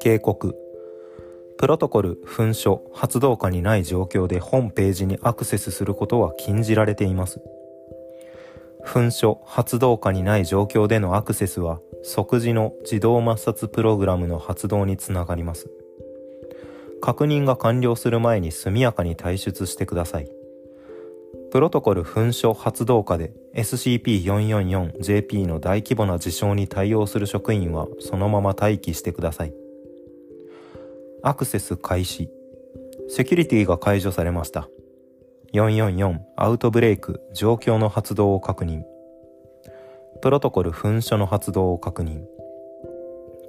警告プロトコル、噴書、発動下にない状況で本ページにアクセスすることは禁じられています。噴書、発動下にない状況でのアクセスは即時の自動抹殺プログラムの発動につながります。確認が完了する前に速やかに退出してください。プロトコル噴書発動下で SCP-444JP の大規模な事象に対応する職員はそのまま待機してください。アクセス開始。セキュリティが解除されました。444アウトブレイク状況の発動を確認。プロトコル噴射の発動を確認。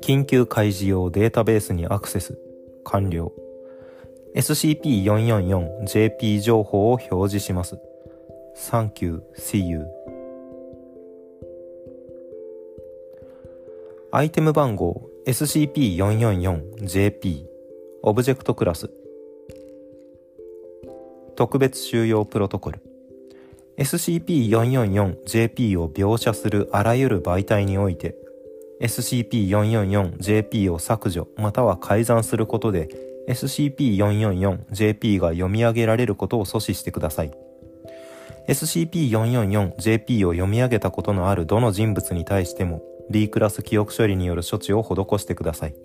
緊急開示用データベースにアクセス。完了。SCP-444JP 情報を表示します。Thank you, see you. アイテム番号 SCP-444JP オブジェクトクラス。特別収容プロトコル。SCP-444JP を描写するあらゆる媒体において SCP-444JP を削除または改ざんすることで SCP-444JP が読み上げられることを阻止してください。SCP-444JP を読み上げたことのあるどの人物に対しても D クラス記憶処理による処置を施してください。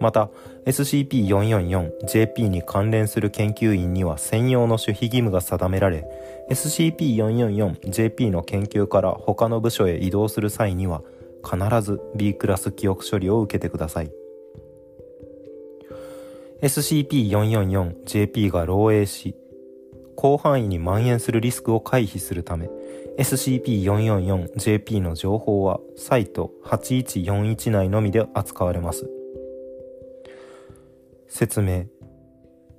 また SCP-444JP に関連する研究員には専用の守秘義務が定められ SCP-444JP の研究から他の部署へ移動する際には必ず B クラス記憶処理を受けてください。SCP-444JP が漏洩し広範囲に蔓延するリスクを回避するため SCP-444JP の情報はサイト8141内のみで扱われます説明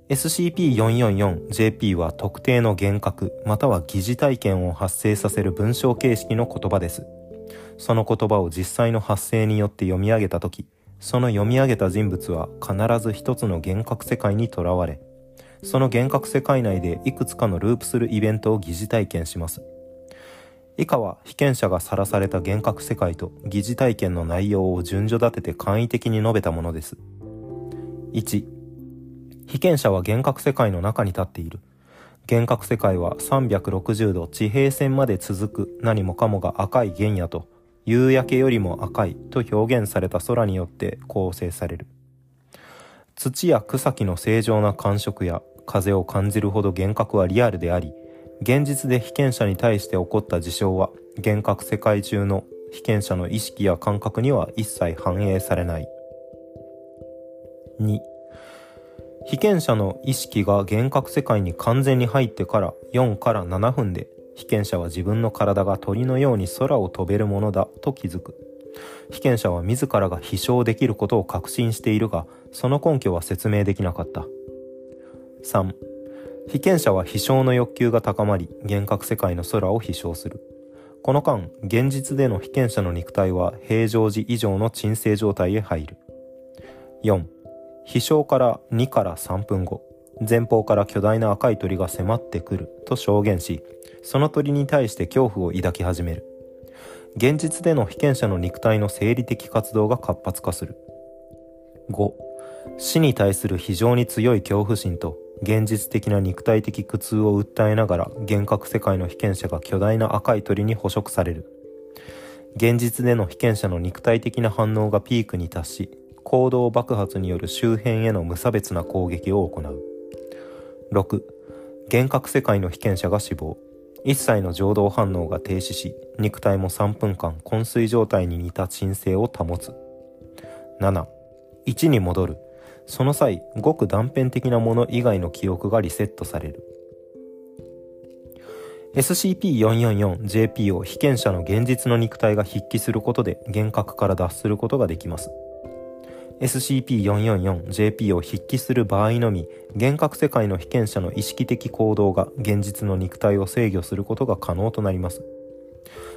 SCP-444JP は特定の幻覚または疑似体験を発生させる文章形式の言葉です。その言葉を実際の発生によって読み上げたとき、その読み上げた人物は必ず一つの幻覚世界にとらわれ、その幻覚世界内でいくつかのループするイベントを疑似体験します。以下は被験者がさらされた幻覚世界と疑似体験の内容を順序立てて簡易的に述べたものです。1被験者は幻覚世界の中に立っている幻覚世界は360度地平線まで続く何もかもが赤い原野と夕焼けよりも赤いと表現された空によって構成される土や草木の正常な感触や風を感じるほど幻覚はリアルであり現実で被験者に対して起こった事象は幻覚世界中の被験者の意識や感覚には一切反映されない。2被験者の意識が幻覚世界に完全に入ってから4から7分で被験者は自分の体が鳥のように空を飛べるものだと気づく。被験者は自らが飛翔できることを確信しているがその根拠は説明できなかった。3被験者は飛翔の欲求が高まり幻覚世界の空を飛翔するこの間現実での被験者の肉体は平常時以上の鎮静状態へ入る4飛翔から2から3分後、前方から巨大な赤い鳥が迫ってくると証言し、その鳥に対して恐怖を抱き始める。現実での被験者の肉体の生理的活動が活発化する。5. 死に対する非常に強い恐怖心と現実的な肉体的苦痛を訴えながら幻覚世界の被験者が巨大な赤い鳥に捕食される。現実での被験者の肉体的な反応がピークに達し、行動爆発による周辺への無差別な攻撃を行う。6. 幻覚世界の被験者が死亡。一切の情動反応が停止し、肉体も3分間昏睡状態に似た鎮静を保つ。7. 1に戻る。その際、ごく断片的なもの以外の記憶がリセットされる。SCP-444JP を被験者の現実の肉体が筆記することで幻覚から脱することができます。SCP-444JP を筆記する場合のみ幻覚世界の被験者の意識的行動が現実の肉体を制御することが可能となります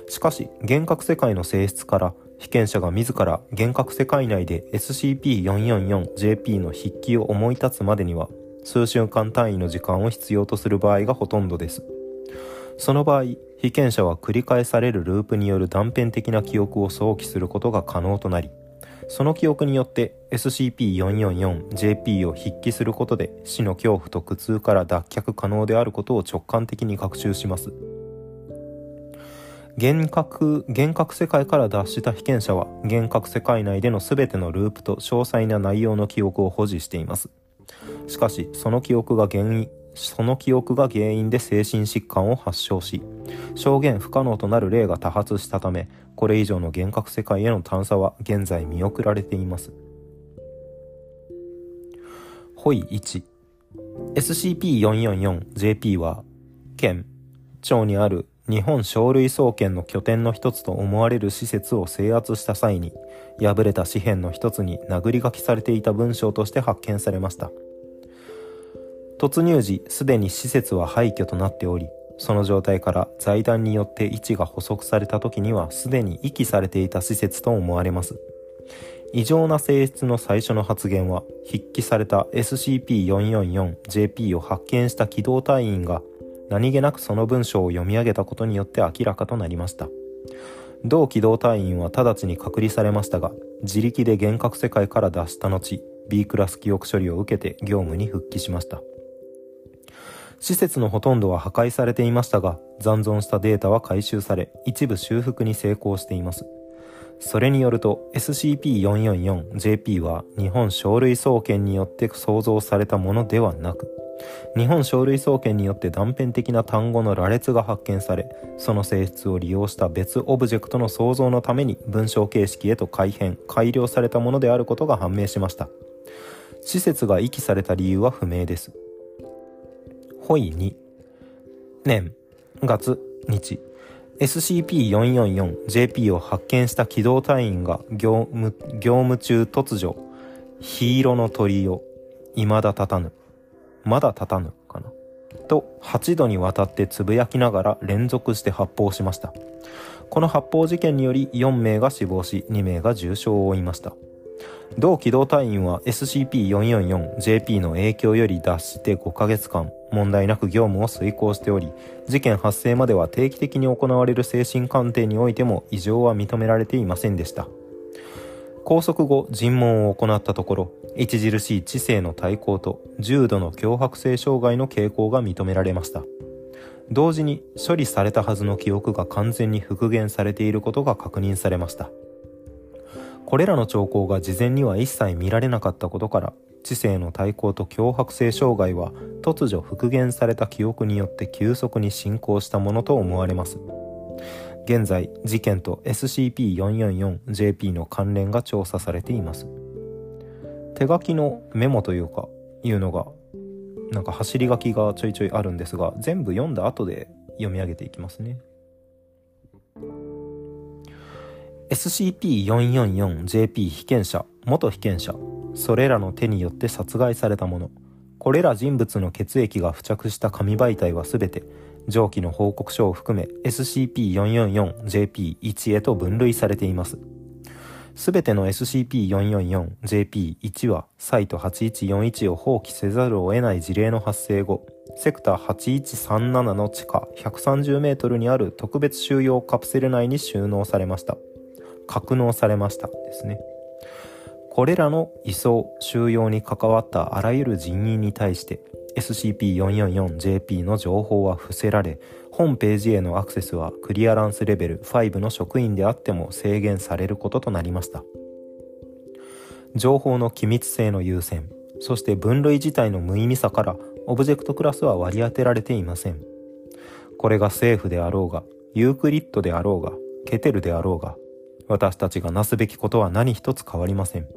しかし幻覚世界の性質から被験者が自ら幻覚世界内で SCP-444JP の筆記を思い立つまでには数週間単位の時間を必要とする場合がほとんどです。その場合被験者は繰り返されるループによる断片的な記憶を想起することが可能となりその記憶によって SCP-444JP を筆記することで死の恐怖と苦痛から脱却可能であることを直感的に学習します。幻覚幻覚世界から脱した被験者は幻覚世界内での全てのループと詳細な内容の記憶を保持しています。しかしその記憶が原因その記憶が原因で精神疾患を発症し証言不可能となる例が多発したためこれ以上の幻覚世界への探査は現在見送られています。ホイ1 SCP-444JP は県町にある日本書類総研の拠点の一つと思われる施設を制圧した際に破れた紙片の一つに殴り書きされていた文章として発見されました。突入時すでに施設は廃墟となっておりその状態から財団によって位置が補足された時にはすでに遺棄されていた施設と思われます。異常な性質の最初の発言は筆記された SCP-444JP を発見した機動隊員が何気なくその文章を読み上げたことによって明らかとなりました。同機動隊員は直ちに隔離されましたが自力で幻覚世界から脱した後 B クラス記憶処理を受けて業務に復帰しました。施設のほとんどは破壊されていましたが残存したデータは回収され一部修復に成功しています。それによると SCP-444JP は日本書類総研によって創造されたものではなく日本書類総研によって断片的な単語の羅列が発見されその性質を利用した別オブジェクトの創造のために文章形式へと改変改良されたものであることが判明しました。施設が遺棄された理由は不明です。ホイ2年。月。日。SCP-444JP を発見した機動隊員が業務業務中突如。ヒーロの鳥を未だ立たぬまだ立たぬかな？と8度にわたってつぶやきながら連続して発砲しました。この発砲事件により4名が死亡し2名が重傷を負いました。同機動隊員は SCP-444JP の影響より脱して5ヶ月間問題なく業務を遂行しており事件発生までは定期的に行われる精神鑑定においても異常は認められていませんでした。拘束後尋問を行ったところ著しい知性の対抗と重度の強迫性障害の傾向が認められました。同時に処理されたはずの記憶が完全に復元されていることが確認されました。これらの兆候が事前には一切見られなかったことから知性の対抗と強迫性障害は突如復元された記憶によって急速に進行したものと思われます。現在事件と SCP-444JP の関連が調査されています。手書きのメモというかいうのがなんか走り書きがちょいちょいあるんですが全部読んだ後で読み上げていきますね SCP-444JP 被験者、元被験者、それらの手によって殺害されたもの、これら人物の血液が付着した紙媒体はすべて、上記の報告書を含め SCP-444JP1 へと分類されています。すべての SCP-444JP1 はサイト8141を放棄せざるを得ない事例の発生後、セクター8137の地下130メートルにある特別収容カプセル内に収納されました。格納されましたですね。これらの移送、収容に関わったあらゆる人員に対して SCP-444JP の情報は伏せられ、本ページへのアクセスはクリアランスレベル5の職員であっても制限されることとなりました。情報の機密性の優先、そして分類自体の無意味さからオブジェクトクラスは割り当てられていません。これが政府であろうが、ユークリッドであろうが、ケテルであろうが、私たちがなすべきことは何一つ変わりません。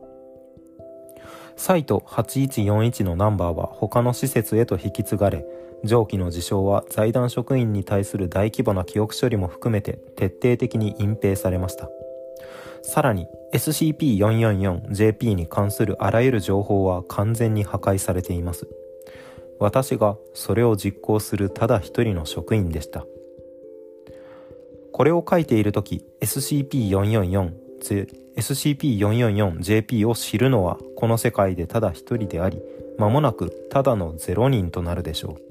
サイト8141のナンバーは他の施設へと引き継がれ、上記の事象は財団職員に対する大規模な記憶処理も含めて徹底的に隠蔽されました。さらに SCP-444JP に関するあらゆる情報は完全に破壊されています。私がそれを実行するただ一人の職員でした。これを書いている時 SCP-444 SCP-444JP を知るのはこの世界でただ一人であり間もなくただの0人となるでしょう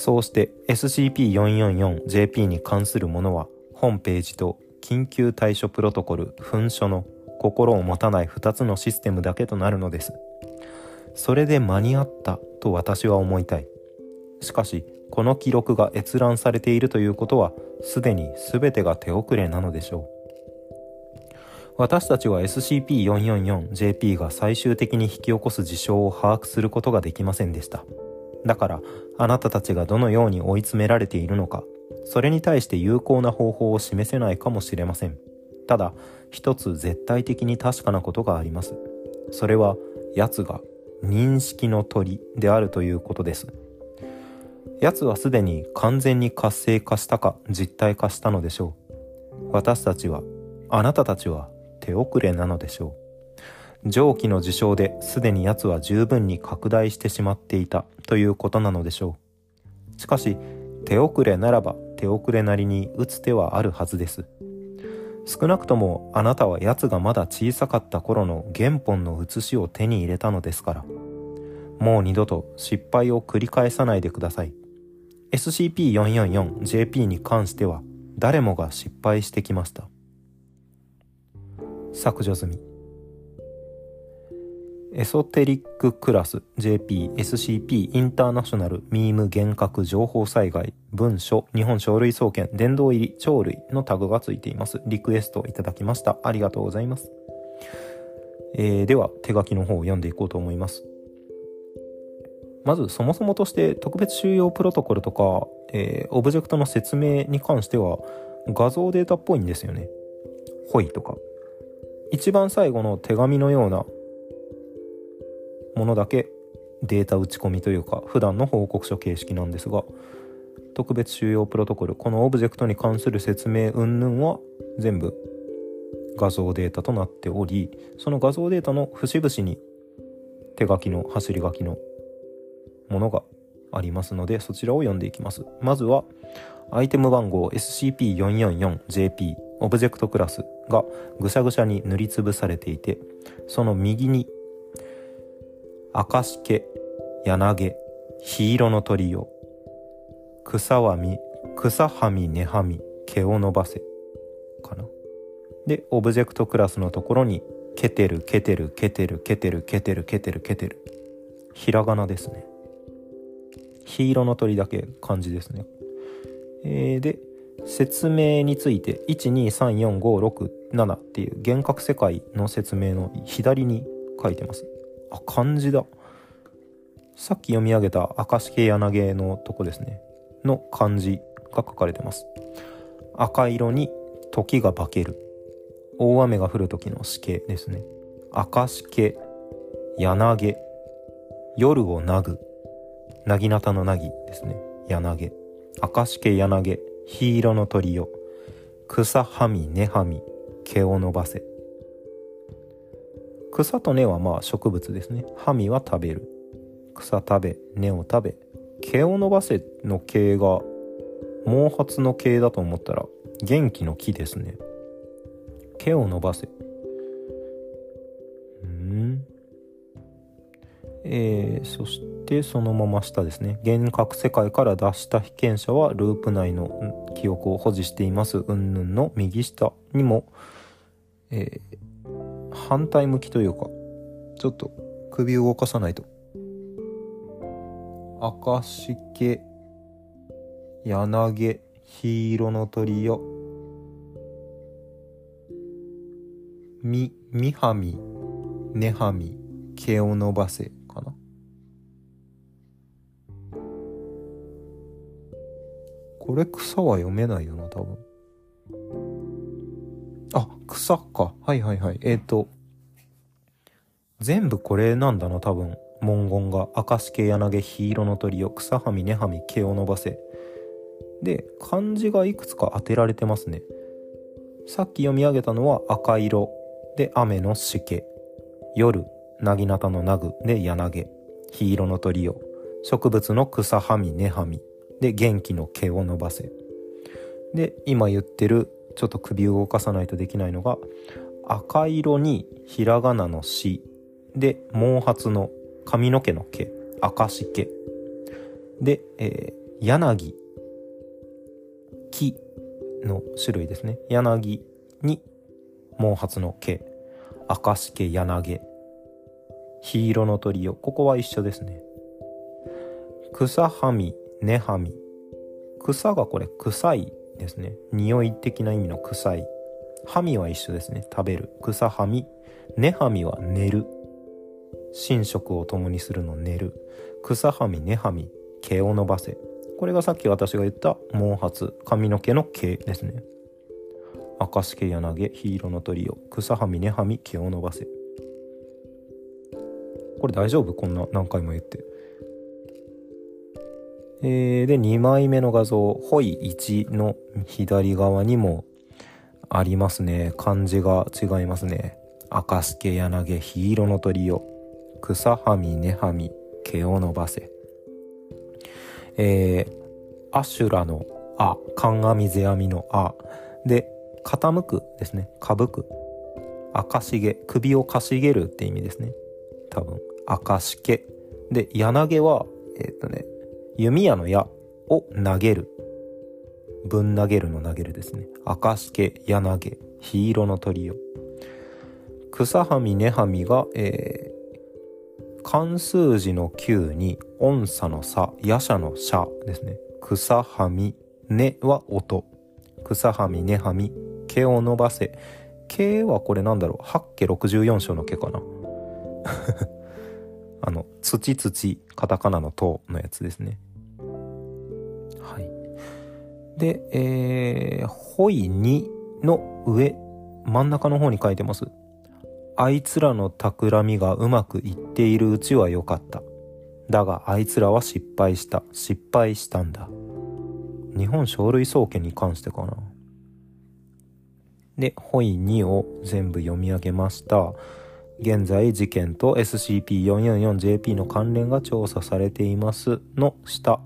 そうして SCP-444JP に関するものは本ページと緊急対処プロトコル噴書の心を持たない2つのシステムだけとなるのです。それで間に合ったと私は思いたい。しかしこの記録が閲覧されているということはすでに全てが手遅れなのでしょう。私たちは SCP-444JP が最終的に引き起こす事象を把握することができませんでした。だからあなたたちがどのように追い詰められているのかそれに対して有効な方法を示せないかもしれません。ただ一つ絶対的に確かなことがあります。それは奴が認識の鳥であるということです。奴はすでに完全に活性化したか実体化したのでしょう。私たちはあなたたちは手遅れなのでしょう。上記の事象ですでに奴は十分に拡大してしまっていたということなのでしょう。しかし手遅れならば手遅れなりに打つ手はあるはずです。少なくともあなたは奴がまだ小さかった頃の原本の写しを手に入れたのですから。もう二度と失敗を繰り返さないでください。SCP-444JP に関しては誰もが失敗してきました。削除済み。エソテリッククラス JP SCP インターナショナルミーム幻覚情報災害文書日本書類総研殿堂入り鳥類のタグがついていますリクエストいただきましたありがとうございます、えー、では手書きの方を読んでいこうと思いますまずそもそもとして特別収容プロトコルとか、えー、オブジェクトの説明に関しては画像データっぽいんですよね。ホイとか。一番最後の手紙のようなものだけデータ打ち込みというか普段の報告書形式なんですが特別収容プロトコルこのオブジェクトに関する説明云々は全部画像データとなっておりその画像データの節々に手書きの走り書きのものがありますのでそちらを読んでいきます。まずはアイテム番号 SCP-444JP オブジェクトクラスがぐしゃぐしゃに塗りつぶされていてその右に赤しけ柳黄色の鳥よ。草はみ草はみ根はみ毛を伸ばせ。かな。でオブジェクトクラスのところにケテルケテルケテルケテルケテルケテルケテル。ひらがなですね。黄色の鳥だけ漢字ですね。えー、で、説明について、1234567っていう幻覚世界の説明の左に書いてます。あ、漢字だ。さっき読み上げた明石家柳のとこですね。の漢字が書かれてます。赤色に時が化ける。大雨が降る時のしけですね。明石家柳夜をなぐなぎなたのなぎですね。柳。赤しけ柳。黄色の鳥よ。草はみ根はみ。毛を伸ばせ。草と根はまあ植物ですね。はみは食べる。草食べ、根を食べ。毛を伸ばせの毛が毛髪の毛だと思ったら元気の木ですね。毛を伸ばせ。うんえー、そしてそのまま下ですね幻覚世界から脱した被験者はループ内の記憶を保持しています云々の右下にも、えー、反対向きというかちょっと首を動かさないと。赤しけ柳黄色の鳥よ。みみはみねはみ毛を伸ばせかな。これ草は読めないよな多分。あ草か。はいはいはい。えっ、ー、と全部これなんだな多分。文言が。赤しけ柳黄色の鳥よ草はみ根はみ毛を伸ばせ。で漢字がいくつか当てられてますね。さっき読み上げたのは赤色。で雨のしけ。夜なぎなたのなぐで柳。黄色の鳥を。植物の草はみ根はみで元気の毛を伸ばせ。で今言ってるちょっと首を動かさないとできないのが赤色にひらがなの「し」で毛髪の髪の毛の毛赤し毛で、えー、柳木の種類ですね。柳に毛髪の毛赤し毛柳。黄色の鳥よ。ここは一緒ですね。草はみ根はみ。草がこれ臭いですね。匂い的な意味の臭い。はみは一緒ですね。食べる。草はみ根はみは寝る。寝食を共にするの寝る。草はみ根はみ毛を伸ばせ。これがさっき私が言った毛髪。髪の毛の毛ですね。赤し毛柳。黄色の鳥よ。草はみ根はみ毛を伸ばせ。これ大丈夫？こんな何回も言って。えー、で2枚目の画像「ホイ1」の左側にもありますね。漢字が違いますね。赤助柳黄色の鳥よ草はみ根はみ毛を伸ばせ。えー、アシュラの「あ」鑑世阿弥の「あ」で傾くですね。かぶく。赤しげ首をかしげるって意味ですね。多分。赤しけ。で柳はえっ、とね弓矢の矢を投げる。ぶん投げるの投げるですね。赤しけ柳黄色の鳥よ。草はみ根はみが、えー、漢数字の9に音差の差夜叉の社ですね。草はみ根は音。草はみ根はみ毛を伸ばせ。毛はこれなんだろう？八家64章の毛かな。あの土土カタカナの「と」のやつですね。で、えー、ホイ2の上、真ん中の方に書いてます。あいつらの企みがうまくいっているうちは良かった。だがあいつらは失敗した。失敗したんだ。日本書類総研に関してかな。で、ホイ2を全部読み上げました。現在事件と SCP-444JP の関連が調査されていますの下。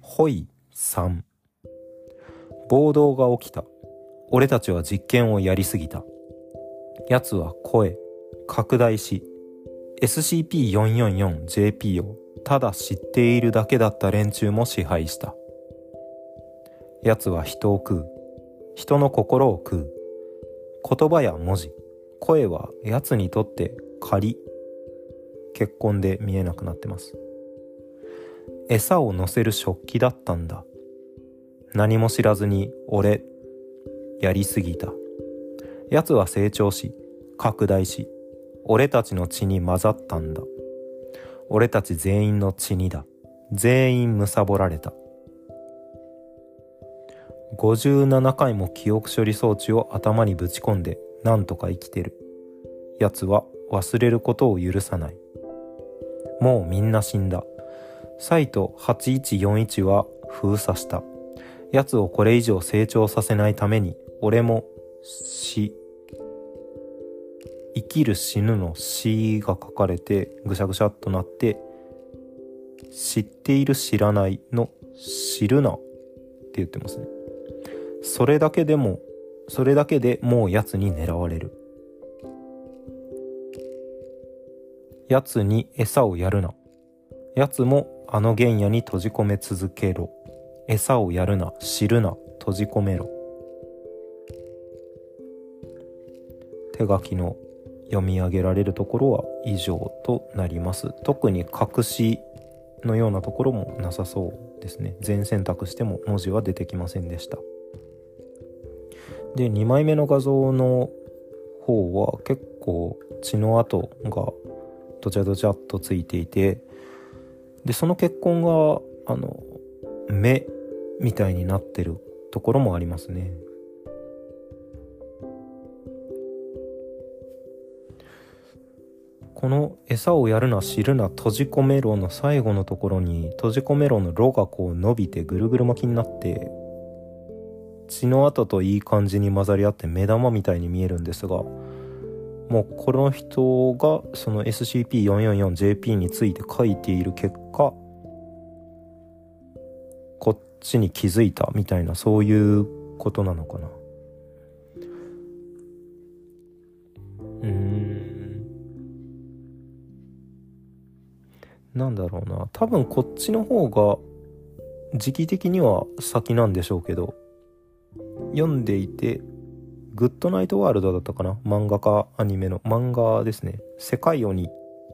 ホイ3。暴動が起きた。俺たちは実験をやりすぎた。奴は声、拡大し、SCP-444JP をただ知っているだけだった連中も支配した。奴は人を食う。人の心を食う。言葉や文字、声は奴にとって仮。結婚で見えなくなってます。餌を乗せる食器だったんだ。何も知らずに俺やりすぎた。奴は成長し拡大し俺たちの血に混ざったんだ。俺たち全員の血にだ。全員貪られた。57回も記憶処理装置を頭にぶち込んでなんとか生きてる。奴は忘れることを許さない。もうみんな死んだ。サイト8141は封鎖した。奴をこれ以上成長させないために、俺も死、生きる死ぬの死が書かれてぐしゃぐしゃっとなって、知っている知らないの知るなって言ってますね。それだけでも、それだけでもう奴に狙われる。奴に餌をやるな。奴もあの原野に閉じ込め続けろ。餌をやるな、知るな、閉じ込めろ。手書きの読み上げられるところは以上となります。特に隠しのようなところもなさそうですね。全選択しても文字は出てきませんでした。で、2枚目の画像の方は結構血の跡がどちゃどちゃっとついていて、で、その血痕が、あの、目みたいになってるところもありますね。この餌をやるな知るな閉じ込めろの最後のところに閉じ込めろのろがこう伸びてぐるぐる巻きになって血の跡といい感じに混ざり合って目玉みたいに見えるんですがもうこの人がその SCP-444JP について書いている結果ちに気づいたみたいなそういうことなのかな？うん。なんだろうな。多分こっちの方が時期的には先なんでしょうけど読んでいてグッドナイトワールドだったかな？漫画かアニメの？漫画ですね。世界鬼。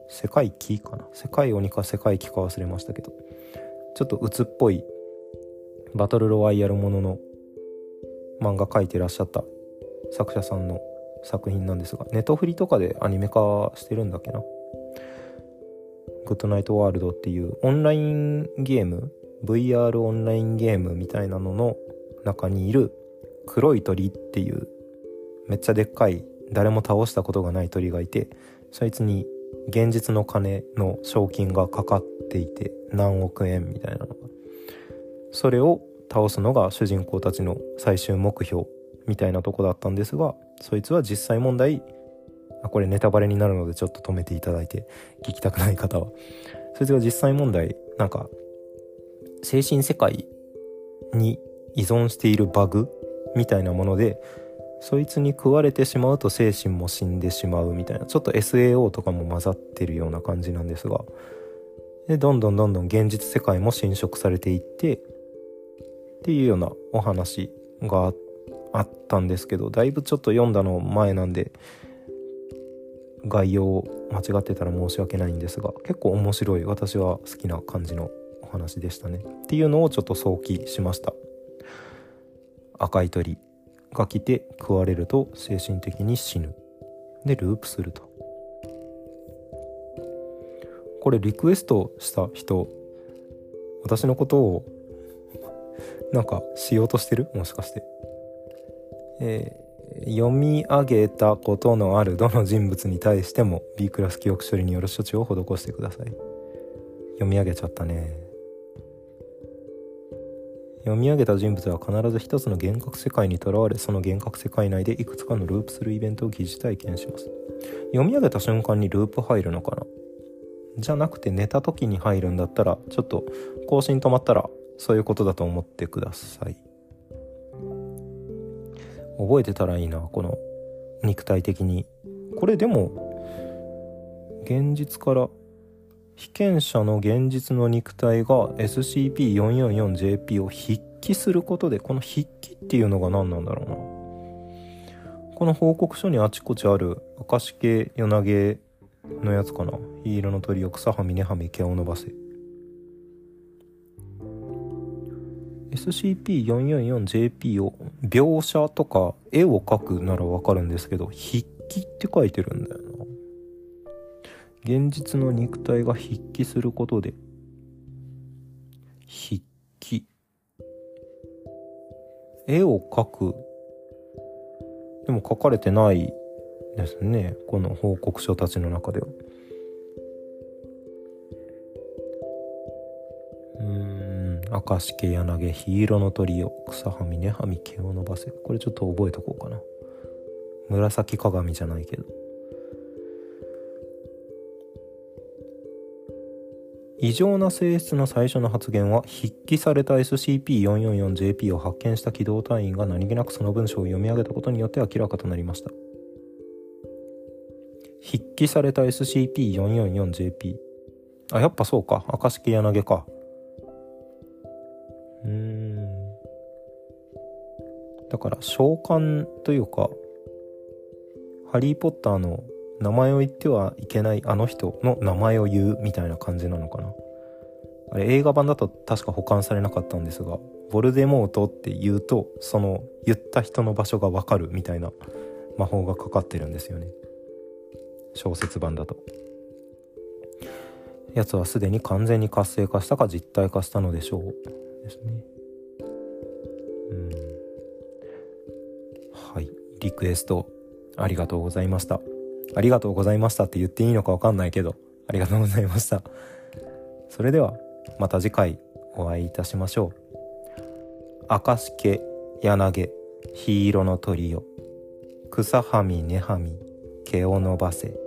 世界鬼かな？世界鬼か世界鬼か忘れましたけど。ちょっと鬱っぽいバトルロワイヤルものの漫画描いてらっしゃった作者さんの作品なんですがネトフリとかでアニメ化してるんだっけな？グッドナイトワールドっていうオンラインゲーム VR オンラインゲームみたいなのの中にいる黒い鳥っていうめっちゃでっかい誰も倒したことがない鳥がいてそいつに現実の金の賞金がかかっていて何億円みたいなのがそれを倒すのが主人公たちの最終目標みたいなとこだったんですがそいつは実際問題あこれネタバレになるのでちょっと止めていただいて聞きたくない方は。そいつが実際問題なんか精神世界に依存しているバグみたいなものでそいつに食われてしまうと精神も死んでしまうみたいなちょっと SAO とかも混ざってるような感じなんですがでどんどんどんどん現実世界も侵食されていってっていうようなお話があったんですけどだいぶちょっと読んだの前なんで概要を間違ってたら申し訳ないんですが結構面白い私は好きな感じのお話でしたね。っていうのをちょっと想起しました。赤い鳥が来て食われると精神的に死ぬ。でループすると。これリクエストした人私のことをなんかしようとしてる？もしかして。えー、読み上げたことのあるどの人物に対しても B クラス記憶処理による処置を施してください。読み上げちゃったね。読み上げた人物は必ず一つの幻覚世界にとらわれその幻覚世界内でいくつかのループするイベントを疑似体験します。読み上げた瞬間にループ入るのかな？じゃなくて寝た時に入るんだったらちょっと更新止まったらそういうことだと思ってください。覚えてたらいいなこの肉体的に。これでも現実から被験者の現実の肉体が SCP-444JP を筆記することでこの筆記っていうのが何なんだろうな。この報告書にあちこちある明石系夜投げのやつかな。ヒ色の鳥を草はみ根はみ毛を伸ばせ。SCP-444JP を描写とか絵を描くならわかるんですけど筆記って書いてるんだよな。現実の肉体が筆記することで筆記。絵を描く。でも書かれてないですねこの報告書たちの中では。明石家柳火色の鳥を草はみ根はみ毛を伸ばせ。これちょっと覚えとこうかな。紫鏡じゃないけど。異常な性質の最初の発言は筆記された SCP-444JP を発見した機動隊員が何気なくその文章を読み上げたことによって明らかとなりました。筆記された SCP-444JP あやっぱそうか。明石家柳か。だから召喚というかハリー・ポッターの名前を言ってはいけないあの人の名前を言うみたいな感じなのかな。あれ映画版だと確か保管されなかったんですがボルデモートって言うとその言った人の場所がわかるみたいな魔法がかかってるんですよね。小説版だと。やつはすでに完全に活性化したか実体化したのでしょう。ですね。うん。リクエストありがとうございましたありがとうございましたって言っていいのかわかんないけど、ありがとうございました。それでは、また次回お会いいたしましょう。明石家柳黄色の鳥よ。草はみ根はみ毛を伸ばせ。